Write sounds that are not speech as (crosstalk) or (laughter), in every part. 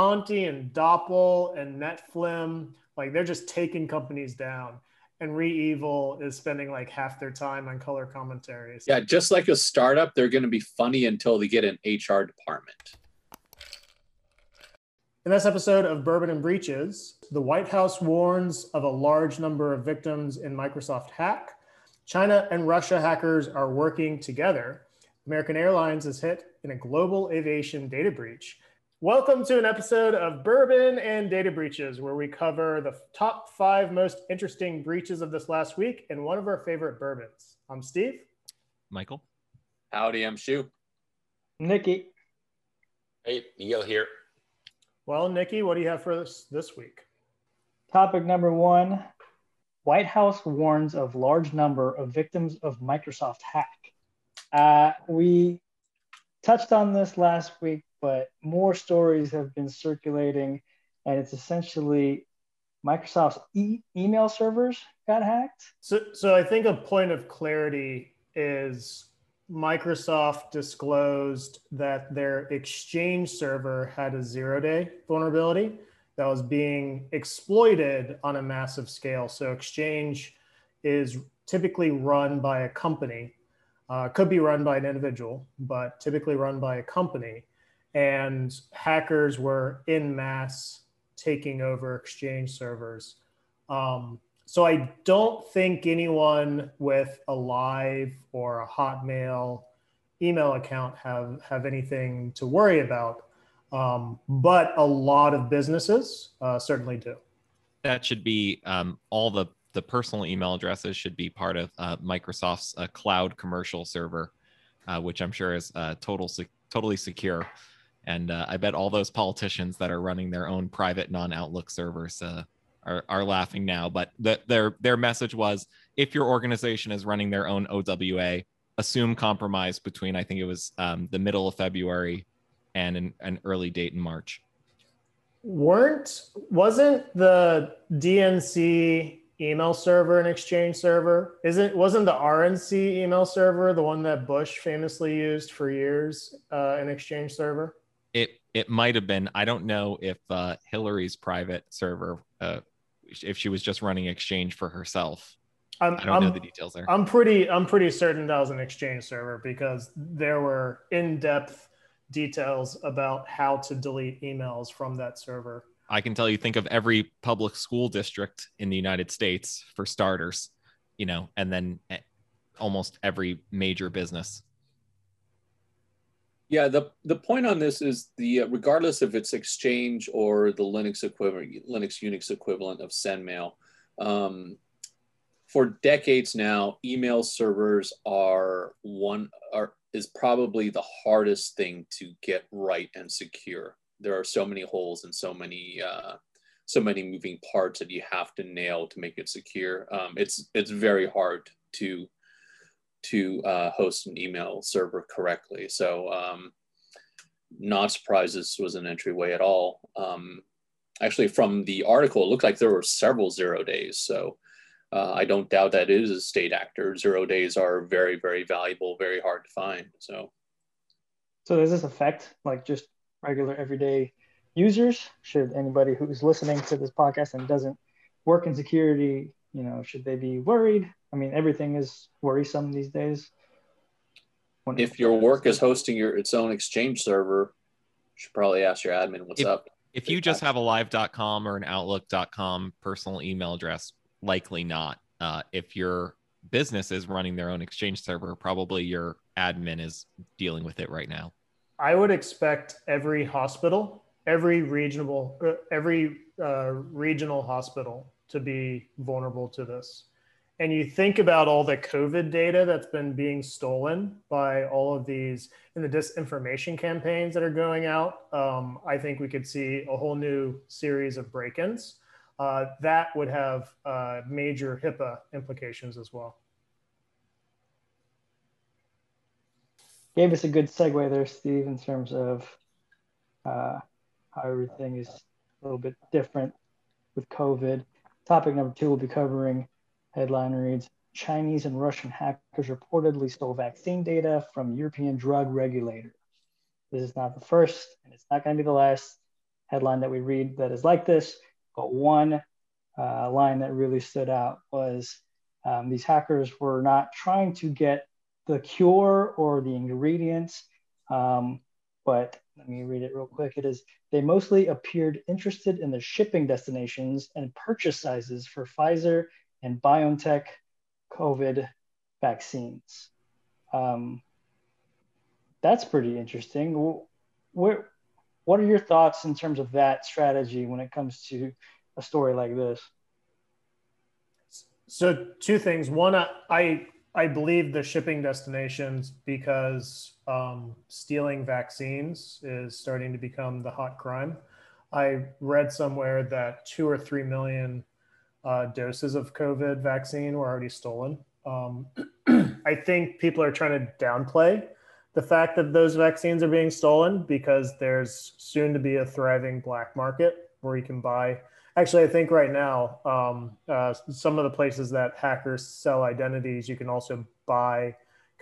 Conti and Doppel and Nefilim, like they're just taking companies down. And REvil is spending like half their time on color commentaries. Yeah, just like a startup, they're going to be funny until they get an HR department. In this episode of Bourbon and Breaches, the White House warns of a large number of victims in Microsoft hack. China and Russia hackers are working together. American Airlines is hit in a global aviation data breach. Welcome to an episode of Bourbon and Data Breaches, where we cover the top five most interesting breaches of this last week and one of our favorite bourbons. I'm Steve. Michael. Howdy, I'm Shu. Nikki. Hey, Neil here. Well, Nikki, what do you have for us this week? Topic number one White House warns of large number of victims of Microsoft hack. Uh, we touched on this last week, but more stories have been circulating, and it's essentially Microsoft's e- email servers got hacked. So, so I think a point of clarity is Microsoft disclosed that their Exchange server had a zero day vulnerability that was being exploited on a massive scale. So, Exchange is typically run by a company uh, could be run by an individual, but typically run by a company. And hackers were in mass taking over Exchange servers. Um, so I don't think anyone with a live or a Hotmail email account have have anything to worry about. Um, but a lot of businesses uh, certainly do. That should be um, all the the personal email addresses should be part of uh, Microsoft's uh, cloud commercial server, uh, which I'm sure is uh, total totally secure. And uh, I bet all those politicians that are running their own private non-Outlook servers uh, are, are laughing now. But the, their their message was, if your organization is running their own OWA, assume compromise between I think it was um, the middle of February and an, an early date in March. Weren't wasn't the DNC email server and exchange server isn't wasn't the rnc email server the one that bush famously used for years uh, an exchange server it it might have been i don't know if uh, hillary's private server uh, if she was just running exchange for herself. I'm, i don't I'm, know the details there. I'm pretty i'm pretty certain that was an exchange server because there were in-depth details about how to delete emails from that server. I can tell you, think of every public school district in the United States for starters, you know, and then eh, almost every major business. Yeah, the the point on this is the uh, regardless if it's Exchange or the Linux equivalent, Linux Unix equivalent of SendMail, um, for decades now, email servers are one are is probably the hardest thing to get right and secure there are so many holes and so many uh, so many moving parts that you have to nail to make it secure. Um, it's it's very hard to to uh, host an email server correctly. So um, not surprised this was an entryway at all. Um, actually, from the article, it looked like there were several zero days. So uh, I don't doubt that it is a state actor. Zero days are very, very valuable, very hard to find. So, so does this affect like just regular everyday users? Should anybody who's listening to this podcast and doesn't work in security, you know, should they be worried? I mean, everything is worrisome these days. When if your work is hosting your its own exchange server, you should probably ask your admin what's if, up. If you just have a live.com or an outlook.com personal email address, likely not. Uh, if your business is running their own exchange server, probably your admin is dealing with it right now. I would expect every hospital, every regional, uh, every uh, regional hospital to be vulnerable to this. And you think about all the COVID data that's been being stolen by all of these in the disinformation campaigns that are going out. Um, I think we could see a whole new series of break-ins. Uh, that would have uh, major HIPAA implications as well. gave us a good segue there, Steve, in terms of uh, how everything is a little bit different with COVID. Topic number two, we'll be covering headline reads Chinese and Russian hackers reportedly stole vaccine data from European drug regulator. This is not the first, and it's not going to be the last. headline that we read that is like this, but one uh, line that really stood out was um, these hackers were not trying to get the cure or the ingredients, um, but let me read it real quick. It is they mostly appeared interested in the shipping destinations and purchase sizes for Pfizer and BioNTech COVID vaccines. Um, that's pretty interesting. Where, what are your thoughts in terms of that strategy when it comes to a story like this? So two things. One, I I believe the shipping destinations because um, stealing vaccines is starting to become the hot crime. I read somewhere that two or three million uh, doses of COVID vaccine were already stolen. Um, (clears throat) I think people are trying to downplay the fact that those vaccines are being stolen because there's soon to be a thriving black market where you can buy. Actually, I think right now, um, uh, some of the places that hackers sell identities, you can also buy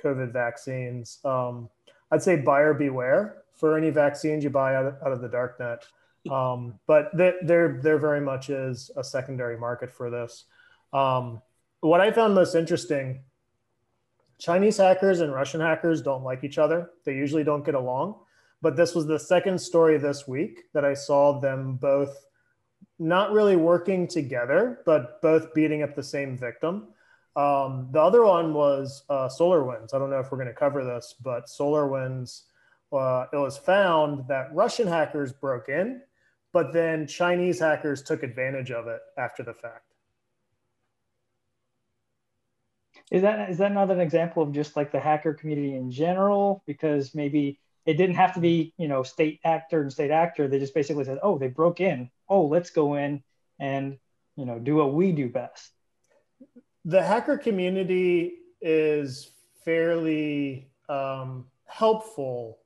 COVID vaccines. Um, I'd say buyer beware for any vaccines you buy out of, out of the darknet. Um, but there, there very much is a secondary market for this. Um, what I found most interesting Chinese hackers and Russian hackers don't like each other. They usually don't get along. But this was the second story this week that I saw them both not really working together, but both beating up the same victim. Um, the other one was uh, SolarWinds. I don't know if we're going to cover this, but SolarWinds, uh, it was found that Russian hackers broke in, but then Chinese hackers took advantage of it after the fact. is that is that not an example of just like the hacker community in general? Because maybe it didn't have to be you know state actor and state actor. They just basically said, oh, they broke in. Oh, let's go in and you know do what we do best. The hacker community is fairly um, helpful,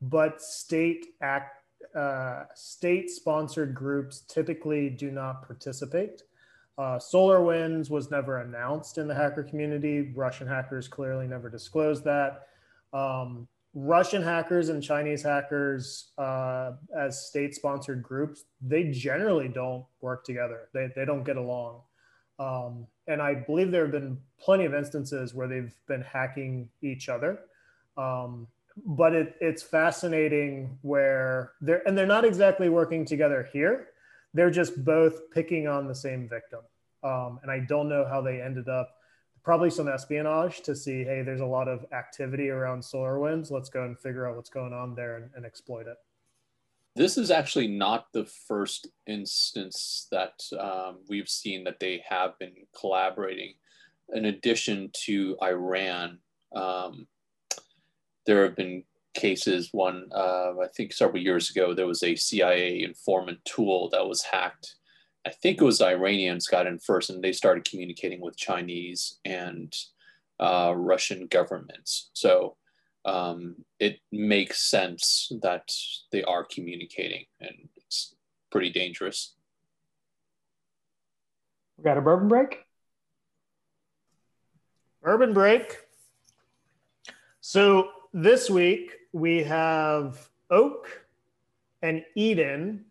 but state act uh, state sponsored groups typically do not participate. Uh, SolarWinds was never announced in the hacker community. Russian hackers clearly never disclosed that. Um, Russian hackers and Chinese hackers, uh, as state sponsored groups, they generally don't work together. They, they don't get along. Um, and I believe there have been plenty of instances where they've been hacking each other. Um, but it, it's fascinating where they're, and they're not exactly working together here they're just both picking on the same victim. Um, and I don't know how they ended up. Probably some espionage to see, hey, there's a lot of activity around solar winds Let's go and figure out what's going on there and, and exploit it. This is actually not the first instance that um, we've seen that they have been collaborating. In addition to Iran, um, there have been cases. One, uh, I think several years ago, there was a CIA informant tool that was hacked. I think it was Iranians got in first, and they started communicating with Chinese and uh, Russian governments. So um, it makes sense that they are communicating, and it's pretty dangerous. We got a bourbon break. Bourbon break. So this week we have Oak and Eden,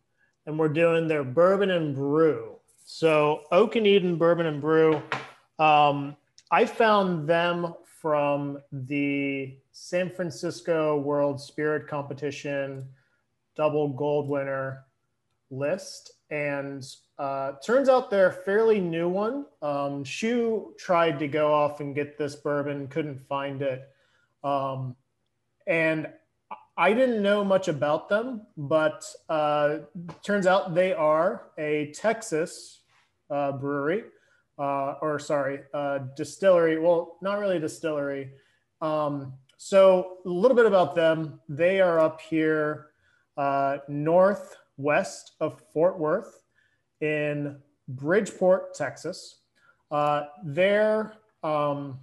and we're doing their bourbon and brew. So Oak and Eden bourbon and brew. Um, I found them from the San Francisco World Spirit Competition double gold winner list. And uh, turns out they're a fairly new one. Um, Shu tried to go off and get this bourbon, couldn't find it. Um, and I didn't know much about them, but uh, turns out they are a Texas uh, brewery, uh, or sorry, uh, distillery. Well, not really distillery. Um, so a little bit about them. They are up here uh, northwest of Fort Worth in Bridgeport, Texas. Uh, they're um,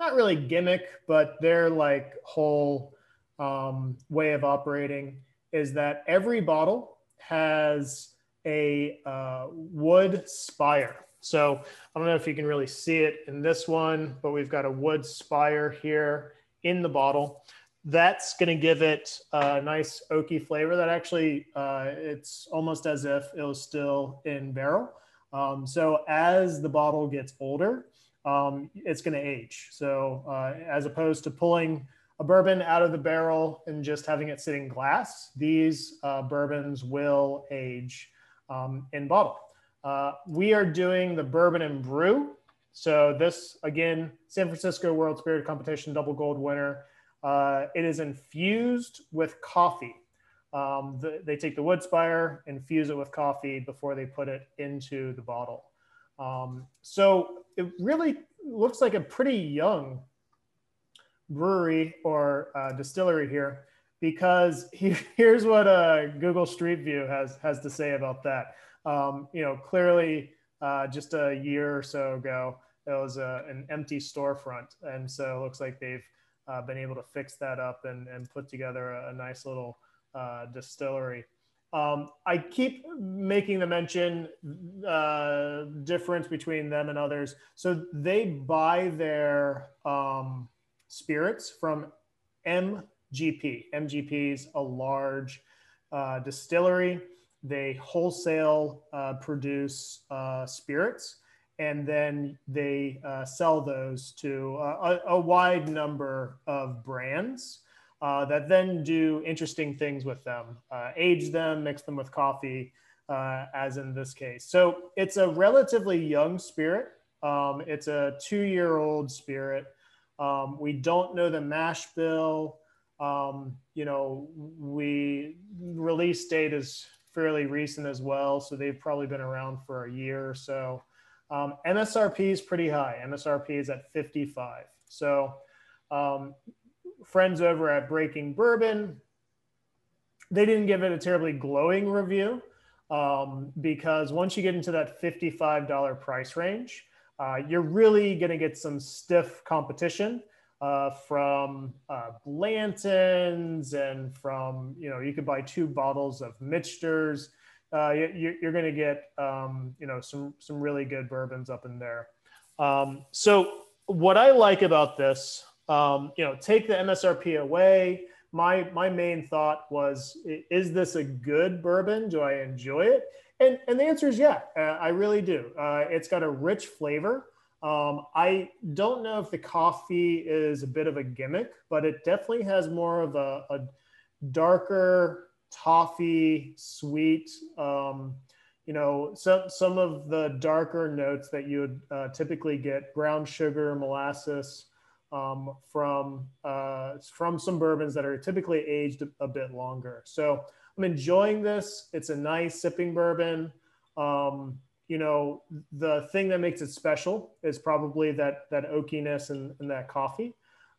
not really gimmick, but their like whole um, way of operating is that every bottle has a uh, wood spire. So I don't know if you can really see it in this one, but we've got a wood spire here in the bottle. that's going to give it a nice oaky flavor that actually uh, it's almost as if it was still in barrel. Um, so as the bottle gets older, um, it's going to age. So uh, as opposed to pulling a bourbon out of the barrel and just having it sitting glass, these uh, bourbons will age um, in bottle. Uh, we are doing the bourbon and brew. So this again, San Francisco World Spirit Competition double gold winner. Uh, it is infused with coffee. Um, the, they take the wood spire, infuse it with coffee before they put it into the bottle. Um, so it really looks like a pretty young brewery or uh, distillery here because (laughs) he, here's what uh, Google Street View has has to say about that. Um, you know, clearly uh, just a year or so ago, it was a, an empty storefront, and so it looks like they've uh, been able to fix that up and, and put together a, a nice little uh, distillery. Um, I keep making the mention uh, difference between them and others. So they buy their um, spirits from MGP. MGP is a large uh, distillery. They wholesale uh, produce uh, spirits and then they uh, sell those to a, a, wide number of brands uh, that then do interesting things with them, uh, age them, mix them with coffee, as in this case. So it's a relatively young spirit. Um, it's a two-year-old spirit. Um, we don't know the mash bill. Um, you know, we release date is fairly recent as well, so they've probably been around for a year or so. Um, MSRP is pretty high. MSRP is at 55. So, um, friends over at Breaking Bourbon, they didn't give it a terribly glowing review um, because once you get into that $55 price range, uh, you're really going to get some stiff competition uh, from uh, Blanton's and from, you know, you could buy two bottles of Michter's uh, you, are going to get um, you know some some really good bourbons up in there. Um, so what I like about this, um, you know, take the MSRP away. My my main thought was, is this a good bourbon? Do I enjoy it? And and the answer is yeah, uh, I really do. Uh, it's got a rich flavor. Um, I don't know if the coffee is a bit of a gimmick, but it definitely has more of a, a darker toffee, sweet. Um, you know, some some of the darker notes that you would uh, typically get brown sugar, molasses um, from uh, from some bourbons that are typically aged a, a, bit longer. So I'm enjoying this. It's a nice sipping bourbon. Um, you know, the thing that makes it special is probably that that oakiness and, and that coffee.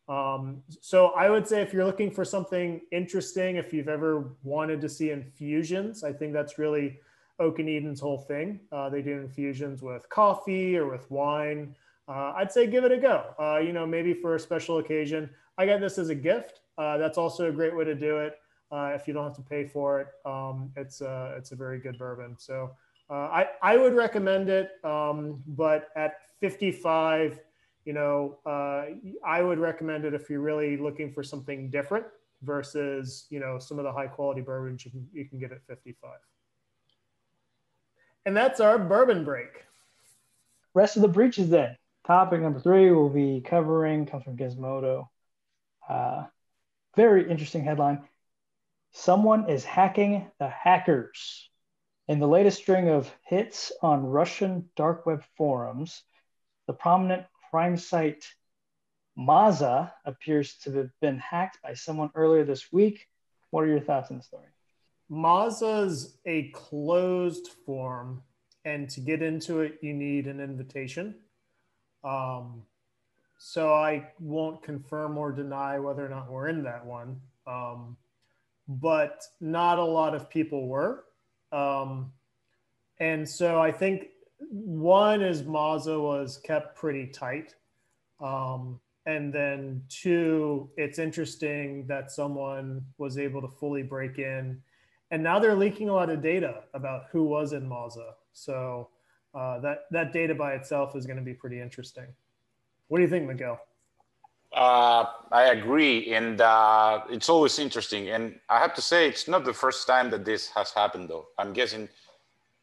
Um, so I would say if you're looking for something interesting, if you've ever wanted to see infusions, I think that's really Oak and Eden's whole thing. Uh, they do infusions with coffee or with wine. Uh, I'd say give it a go. Uh, you know, maybe for a special occasion. I got this as a gift. Uh, that's also a great way to do it. Uh, if you don't have to pay for it, um, it's a, it's a very good bourbon. So uh, I, I would recommend it. Um, but at 55, you know, uh, I would recommend it if you're really looking for something different versus, you know, some of the high quality bourbons you can, you can get at 55. And that's our bourbon break. Rest of the breaches then. Topic number three we'll be covering comes from Gizmodo. Uh, very interesting headline. Someone is hacking the hackers. In the latest string of hits on Russian dark web forums, the prominent crime site Maza appears to have been hacked by someone earlier this week. What are your thoughts on the story? Maza's a closed form, and to get into it, you need an invitation. Um, so I won't confirm or deny whether or not we're in that one. Um, but not a lot of people were. Um, and so I think one is Maza was kept pretty tight. Um, and then two, it's interesting that someone was able to fully break in. And now they're leaking a lot of data about who was in Maza. So uh, that, that data by itself is going to be pretty interesting. What do you think, Miguel? Uh, I agree, and uh, it's always interesting. And I have to say, it's not the first time that this has happened, though. I'm guessing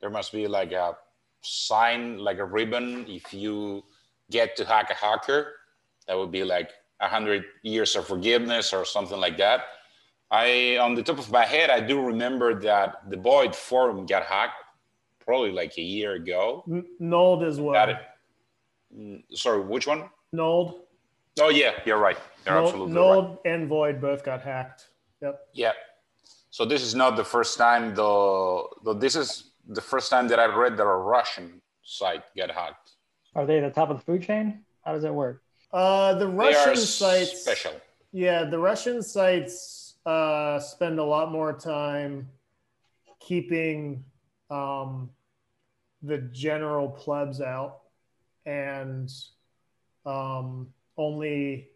there must be like a sign, like a ribbon. If you get to hack a hacker, that would be like a hundred years of forgiveness or something like that. I, on the top of my head, I do remember that the Void forum got hacked probably like a year ago. N- Nulled as well. Got it. Sorry, which one? Nulled, Oh yeah, you're right. You're Nulled, absolutely right. Nulled and Void both got hacked. Yep. Yeah. So this is not the first time, though. Though this is the first time that I've read that a Russian site got hacked. Are they at the top of the food chain? How does that work? Uh, the They Russian are sites. special. Yeah, the Russian sites uh, spend a lot more time keeping um, the general plebs out and um, only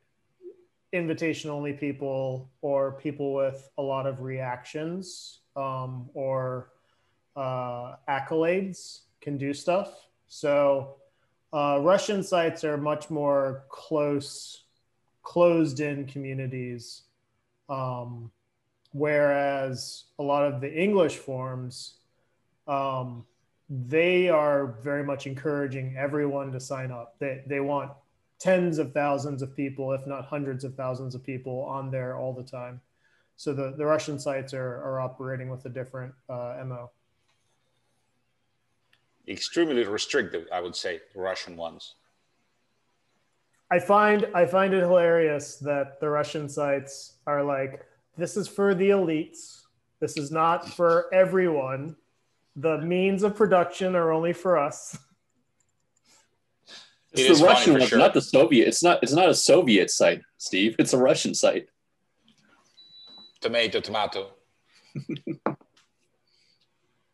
invitation only people or people with a lot of reactions um, or uh, accolades can do stuff. So uh, Russian sites are much more close, closed in communities, um, whereas a lot of the English forms, um, they are very much encouraging everyone to sign up. They, they want tens of thousands of people, if not hundreds of thousands of people on there all the time. So the, the Russian sites are, are operating with a different uh, MO. Extremely restrictive, I would say, Russian ones. I find I find it hilarious that the Russian sites are like, this is for the elites. This is not for everyone. The means of production are only for us. (laughs) It It's is the Russian one, sure. not the Soviet. It's not. It's not a Soviet site, Steve. It's a Russian site. Tomato, tomato. (laughs)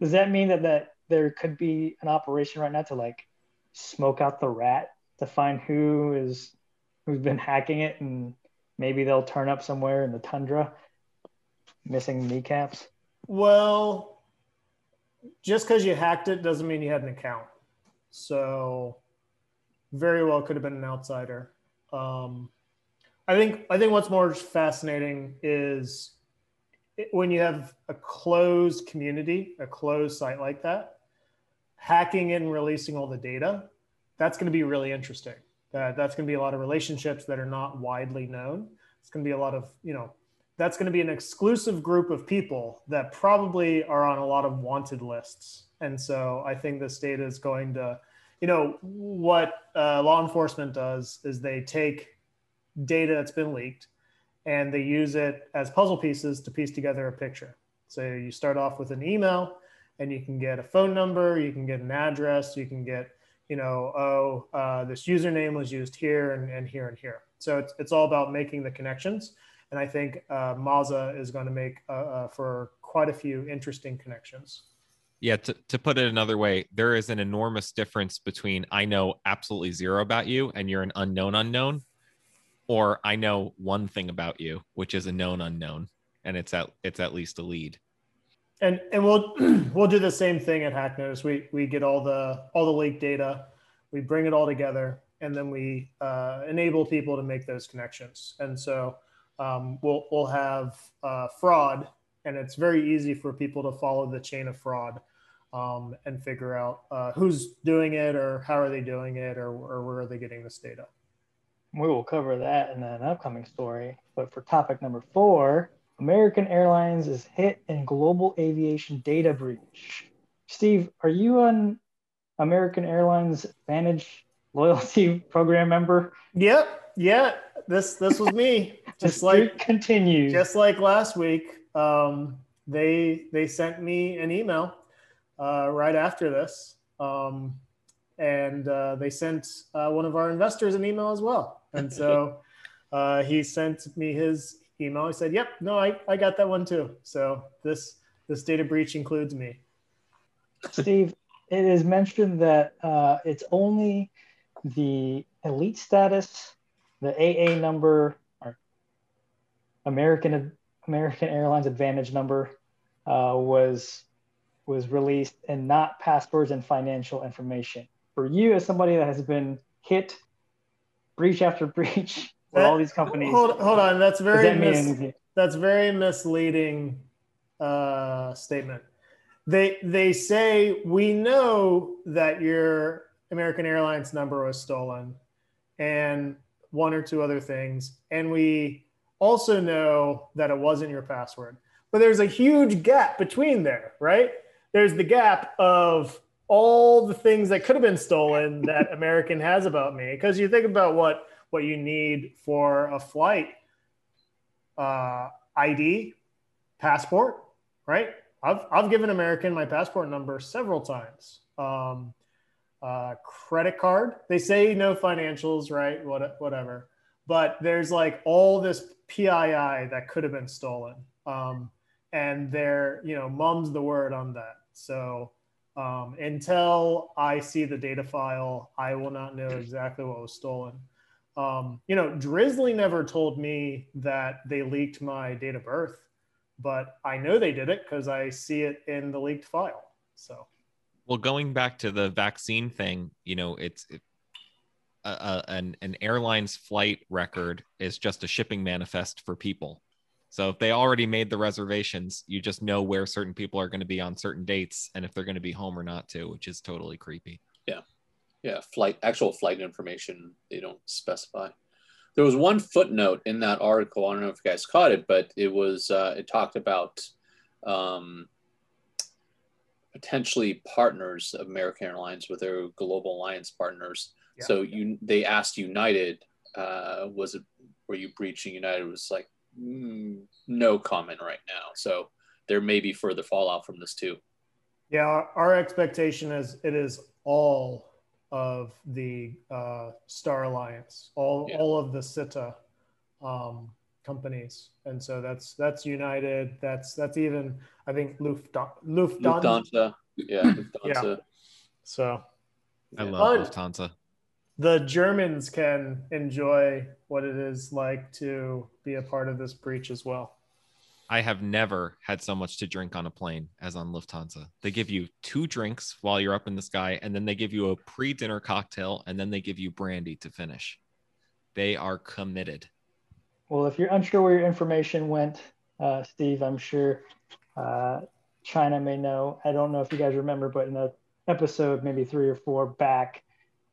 Does that mean that, that there could be an operation right now to like smoke out the rat to find who is who's been hacking it and maybe they'll turn up somewhere in the tundra missing kneecaps? Well, just because you hacked it doesn't mean you had an account. So very well could have been an outsider. Um, I think I think what's more fascinating is when you have a closed community, a closed site like that, hacking and releasing all the data, that's going to be really interesting. That that's going to be a lot of relationships that are not widely known. It's going to be a lot of you know that's going to be an exclusive group of people that probably are on a lot of wanted lists. And so I think this data is going to, you know, what uh, law enforcement does is they take data that's been leaked and they use it as puzzle pieces to piece together a picture. So you start off with an email and you can get a phone number, you can get an address, you can get, you know, oh, uh, this username was used here and, and here and here. So it's, it's all about making the connections. And I think uh, Maza is going to make uh, uh, for quite a few interesting connections. Yeah, to, to put it another way, there is an enormous difference between I know absolutely zero about you and you're an unknown unknown, or I know one thing about you, which is a known unknown, and it's at it's at least a lead. And and we'll (clears throat) we'll do the same thing at Hack Notice. We we get all the all the leak data, we bring it all together, and then we uh, enable people to make those connections. And so um, we'll we'll have uh, fraud, and it's very easy for people to follow the chain of fraud um, and figure out uh, who's doing it or how are they doing it or, or where are they getting this data. We will cover that in an upcoming story. But for topic number four, American Airlines is hit in global aviation data breach. Steve, are you an American Airlines Advantage loyalty (laughs) program member? Yep, yeah, this this was me. (laughs) Just like continues. just like last week, um, they they sent me an email uh, right after this, um, and uh, they sent uh, one of our investors an email as well. And so (laughs) uh, he sent me his email. He said, "Yep, no, I, I got that one too." So this this data breach includes me. Steve, it is mentioned that uh, it's only the elite status, the AA number, or American American Airlines Advantage number uh, was was released, and not passwords and financial information. For you, as somebody that has been hit breach after (laughs) breach, where all these companies. Hold, hold on, that's very that mis- that's very misleading uh, statement. They they say we know that your American Airlines number was stolen, and one or two other things, and we also know that it wasn't your password. But there's a huge gap between there, right? There's the gap of all the things that could have been stolen that American has about me. Because you think about what what you need for a flight uh, ID, passport, right? I've, I've given American my passport number several times. Um, uh, credit card, they say no financials, right? What, whatever. But there's like all this PII that could have been stolen. Um, and they're, you know, mum's the word on that. So um, until I see the data file, I will not know exactly what was stolen. Um, you know, Drizzly never told me that they leaked my date of birth, but I know they did it because I see it in the leaked file. So, Well, going back to the vaccine thing, you know, it's it, an an airline's flight record is just a shipping manifest for people. So if they already made the reservations, you just know where certain people are going to be on certain dates and if they're going to be home or not too, which is totally creepy. Yeah. Yeah, flight actual flight information they don't specify. There was one footnote in that article. I don't know if you guys caught it, but it was uh, it talked about um, potentially partners of American Airlines with their global alliance partners. Yeah. So you they asked United, uh, was it were you breaching United? It was like mm, no comment right now. So there may be further fallout from this too. yeah, our, our expectation is it is all of the uh, Star Alliance, all, Yeah. all of the SITA um, companies. And so that's that's United. That's that's even I think Lufthansa. Lufthansa. Lufthansa, (clears throat) yeah, Lufthansa. So I love But- Lufthansa. The Germans can enjoy what it is like to be a part of this breach as well. I have never had so much to drink on a plane as on Lufthansa. They give you two drinks while you're up in the sky, and then they give you a pre dinner cocktail, and then they give you brandy to finish. They are committed. Well, if you're unsure where your information went, uh, Steve, I'm sure uh, China may know. I don't know if you guys remember, but in a episode, maybe three or four back,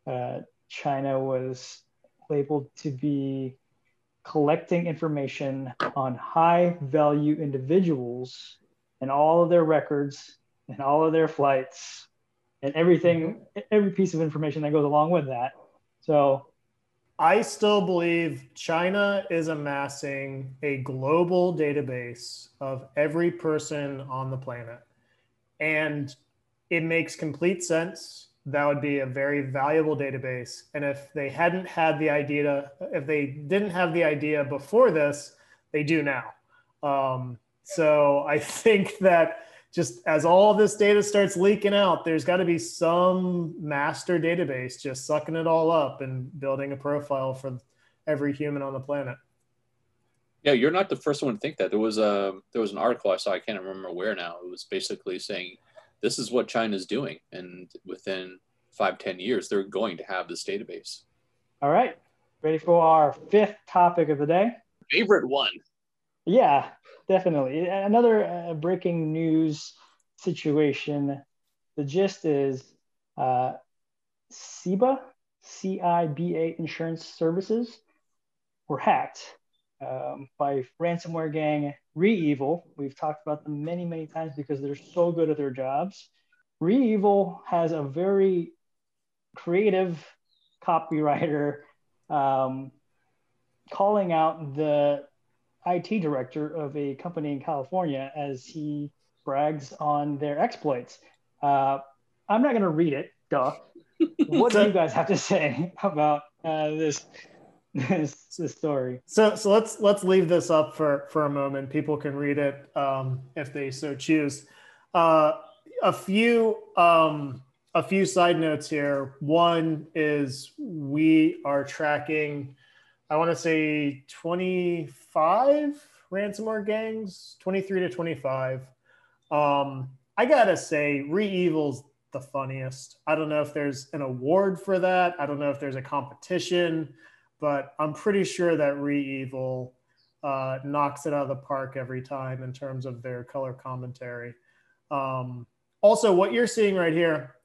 uh, China was labeled to be collecting information on high value individuals and all of their records and all of their flights and everything, every piece of information that goes along with that. So I still believe China is amassing a global database of every person on the planet. And it makes complete sense. That would be a very valuable database. And if they hadn't had the idea, if they didn't have the idea before this, they do now. Um, so I (laughs) think that just as all this data starts leaking out, there's got to be some master database just sucking it all up and building a profile for every human on the planet. Yeah, you're not the first one to think that. There was a there was an article I saw. I can't remember where now. It was basically saying this is what China's doing, and within five ten years, they're going to have this database. All right, ready for our fifth topic of the day? Favorite one. Yeah, definitely. Another uh, breaking news situation. The gist is uh, CIBA, C-I-B-A Insurance Services, were hacked um, by ransomware gang REvil. We've talked about them many, many times because they're so good at their jobs. REvil has a very creative copywriter um, calling out the IT director of a company in California as he brags on their exploits. Uh, I'm not going to read it, duh. (laughs) What do you guys have to say (laughs) about uh, this, this this story? So, so let's let's leave this up for for a moment. People can read it um, if they so choose. Uh, a few um, a few side notes here. One is we are tracking. I want to say 25 ransomware gangs, 23 to 25. Um, I gotta say, REvil's the funniest. I don't know if there's an award for that. I don't know if there's a competition, but I'm pretty sure that REvil uh, knocks it out of the park every time in terms of their color commentary. Um, also, what you're seeing right here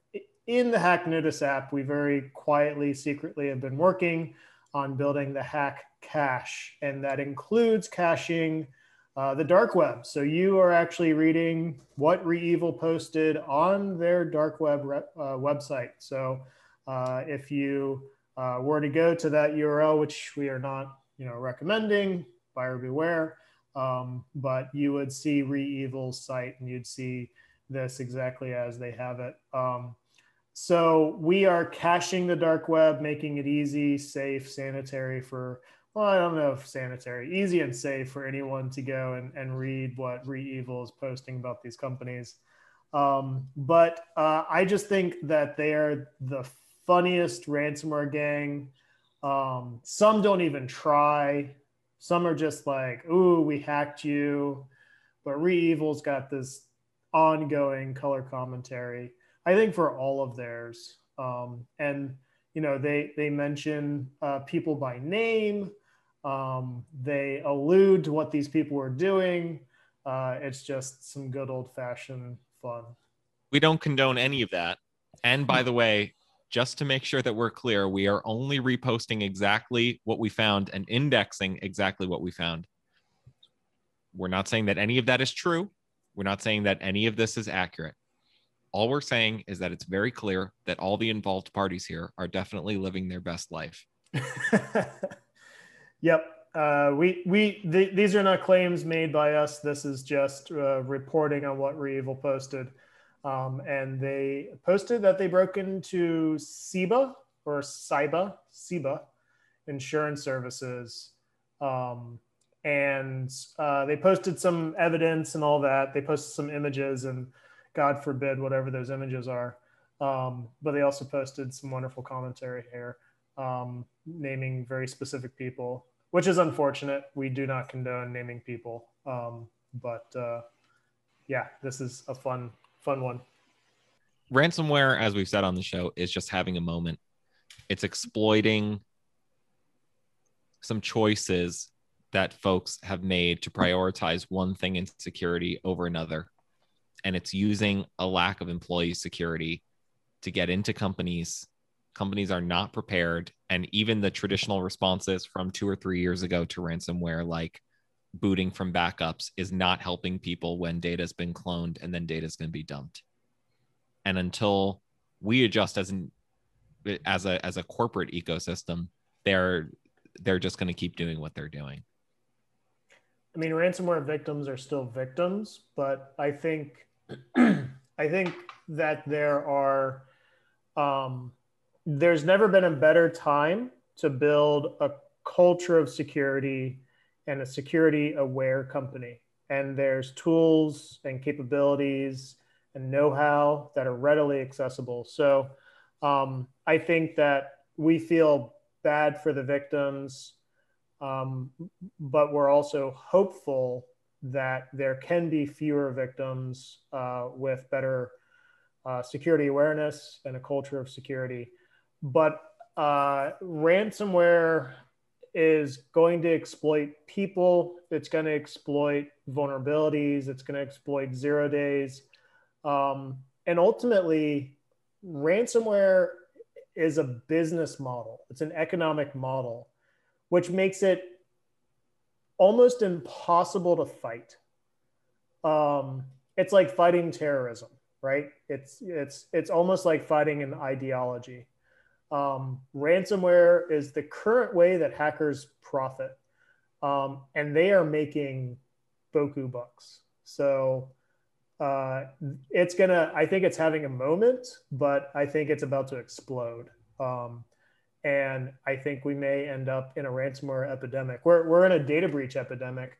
in the Hack Notice app, we very quietly, secretly have been working on building the Hack Cache, and that includes caching uh, the dark web. So you are actually reading what REvil posted on their dark web uh, website. So uh, if you uh, were to go to that URL, which we are not, you know, recommending, buyer beware, um, but you would see REvil's site and you'd see this exactly as they have it. Um, so we are caching the dark web, making it easy, safe, sanitary for well, I don't know if sanitary, easy and safe for anyone to go and, and read what REvil is posting about these companies. Um, but uh, I just think that they are the funniest ransomware gang. Um, some don't even try. Some are just like, "Ooh, we hacked you," but REvil's got this ongoing color commentary. I think for all of theirs, um, and you know, they they mention uh, people by name. Um, they allude to what these people were doing. Uh, it's just some good old fashioned fun. We don't condone any of that. And by the way, just to make sure that we're clear, we are only reposting exactly what we found and indexing exactly what we found. We're not saying that any of that is true. We're not saying that any of this is accurate. All we're saying is that it's very clear that all the involved parties here are definitely living their best life. (laughs) Yep. Uh, we we th- these are not claims made by us. This is just uh, reporting on what REvil posted, um, and they posted that they broke into SIBA or CIBA SIBA insurance services, um, and uh, they posted some evidence and all that. They posted some images and God forbid whatever those images are. Um, but they also posted some wonderful commentary here um, naming very specific people, which is unfortunate. We do not condone naming people, um, but uh, yeah, this is a fun, fun one. Ransomware, as we've said on the show, is just having a moment. It's exploiting some choices that folks have made to prioritize one thing in security over another. And it's using a lack of employee security to get into companies companies are not prepared and even the traditional responses from two or three years ago to ransomware like booting from backups is not helping people when data has been cloned and then data is going to be dumped. And until we adjust as an as a as a corporate ecosystem they're they're just going to keep doing what they're doing. I mean ransomware victims are still victims but i think (clears throat) i think that there are um, there's never been a better time to build a culture of security and a security aware company. And there's tools and capabilities and know how that are readily accessible. So um, I think that we feel bad for the victims, um, but we're also hopeful that there can be fewer victims uh, with better uh, security awareness and a culture of security but uh, ransomware is going to exploit people. It's going to exploit vulnerabilities. It's going to exploit zero days. Um, and ultimately, ransomware is a business model, it's an economic model, which makes it almost impossible to fight. Um, it's like fighting terrorism, right? It's, it's, it's almost like fighting an ideology. Um, ransomware is the current way that hackers profit, um, and they are making boku bucks. So uh, it's gonna. I think it's having a moment, but I think it's about to explode. Um, and I think we may end up in a ransomware epidemic. We're we're in a data breach epidemic,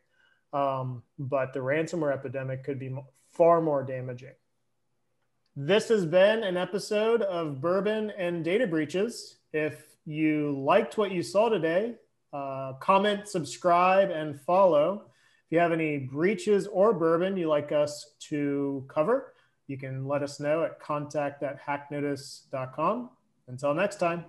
um, but the ransomware epidemic could be far more damaging. This has been an episode of Bourbon and Data Breaches. If you liked what you saw today, uh, comment, subscribe, and follow. If you have any breaches or bourbon you like us to cover, you can let us know at contact at hacknotice.com. Until next time.